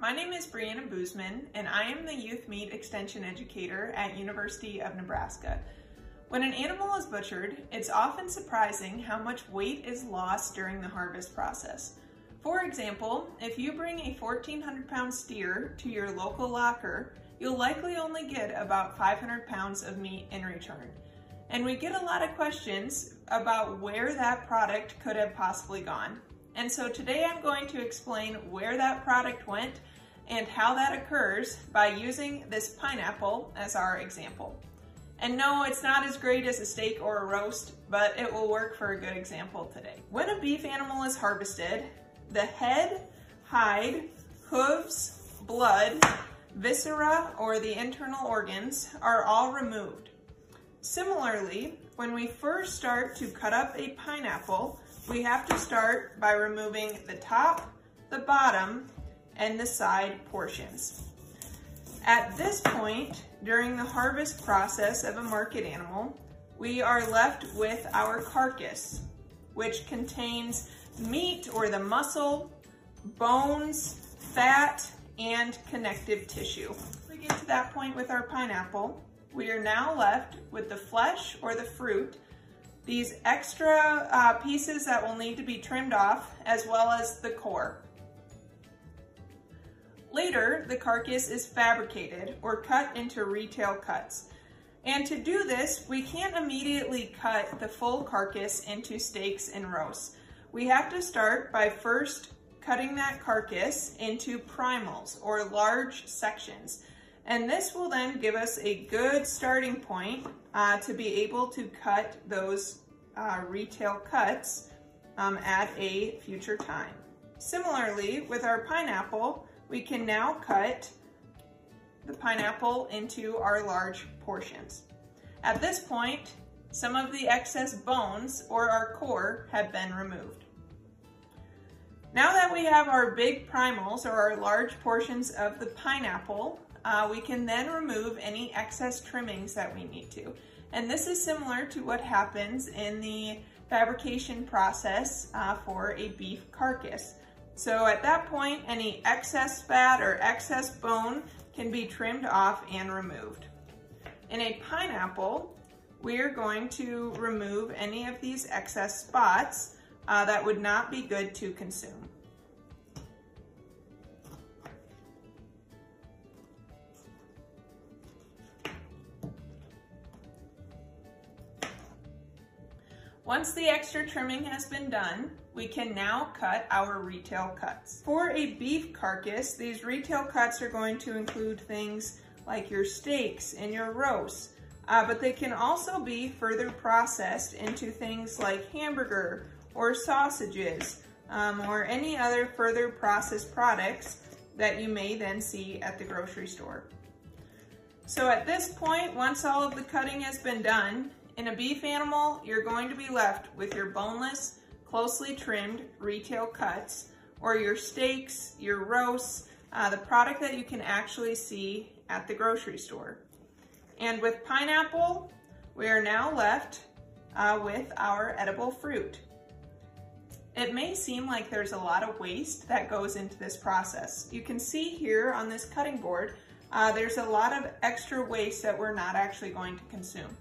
My name is Brianna Boozman, and I am the Youth Meat Extension Educator at University of Nebraska. When an animal is butchered, it's often surprising how much weight is lost during the harvest process. For example, if you bring a 1,400 pound steer to your local locker, you'll likely only get about 500 pounds of meat in return. And we get a lot of questions about where that product could have possibly gone. And so today I'm going to explain where that product went and how that occurs by using this pineapple as our example. And no, it's not as great as a steak or a roast, but it will work for a good example today. When a beef animal is harvested, the head, hide, hooves, blood, viscera, or the internal organs are all removed. Similarly, when we first start to cut up a pineapple, we have to start by removing the top, the bottom, and the side portions. At this point, during the harvest process of a market animal, we are left with our carcass, which contains meat or the muscle, bones, fat, and connective tissue. We get to that point with our pineapple. We are now left with the flesh or the fruit, these extra uh, pieces that will need to be trimmed off, as well as the core. Later, the carcass is fabricated or cut into retail cuts. And to do this, we can't immediately cut the full carcass into steaks and roasts. We have to start by first cutting that carcass into primals or large sections. And this will then give us a good starting point uh, to be able to cut those uh, retail cuts um, at a future time. Similarly, with our pineapple, we can now cut the pineapple into our large portions. At this point, some of the excess bones or our core have been removed. Now that we have our big primals or our large portions of the pineapple, uh, we can then remove any excess trimmings that we need to. And this is similar to what happens in the fabrication process uh, for a beef carcass. So at that point, any excess fat or excess bone can be trimmed off and removed. In a pineapple, we are going to remove any of these excess spots uh, that would not be good to consume. Once the extra trimming has been done, we can now cut our retail cuts. For a beef carcass, these retail cuts are going to include things like your steaks and your roasts, uh, but they can also be further processed into things like hamburger or sausages um, or any other further processed products that you may then see at the grocery store. So at this point, once all of the cutting has been done, in a beef animal, you're going to be left with your boneless, closely trimmed retail cuts, or your steaks, your roasts, uh, the product that you can actually see at the grocery store. And with pineapple, we are now left uh, with our edible fruit. It may seem like there's a lot of waste that goes into this process. You can see here on this cutting board, uh, there's a lot of extra waste that we're not actually going to consume.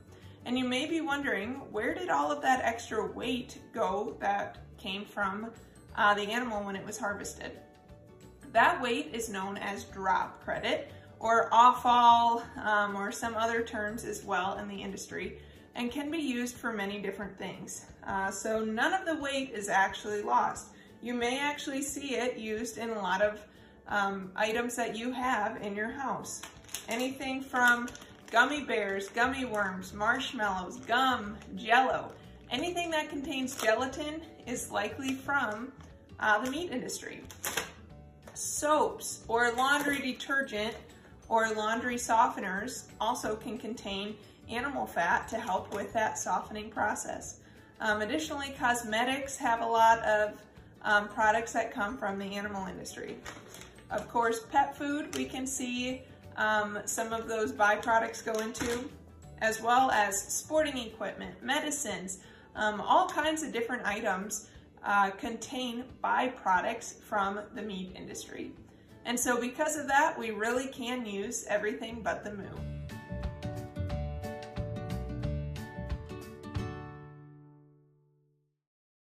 And you may be wondering, where did all of that extra weight go that came from uh, the animal when it was harvested? That weight is known as drop credit or offal um, or some other terms as well in the industry and can be used for many different things. Uh, so none of the weight is actually lost. You may actually see it used in a lot of um, items that you have in your house. Anything from gummy bears, gummy worms, marshmallows, gum, jello. Anything that contains gelatin is likely from uh, the meat industry. Soaps or laundry detergent or laundry softeners also can contain animal fat to help with that softening process. Um, additionally, cosmetics have a lot of um, products that come from the animal industry. Of course, pet food, we can see um, some of those byproducts go into, as well as sporting equipment, medicines, um, all kinds of different items uh, contain byproducts from the meat industry. And so because of that, we really can use everything but the moo.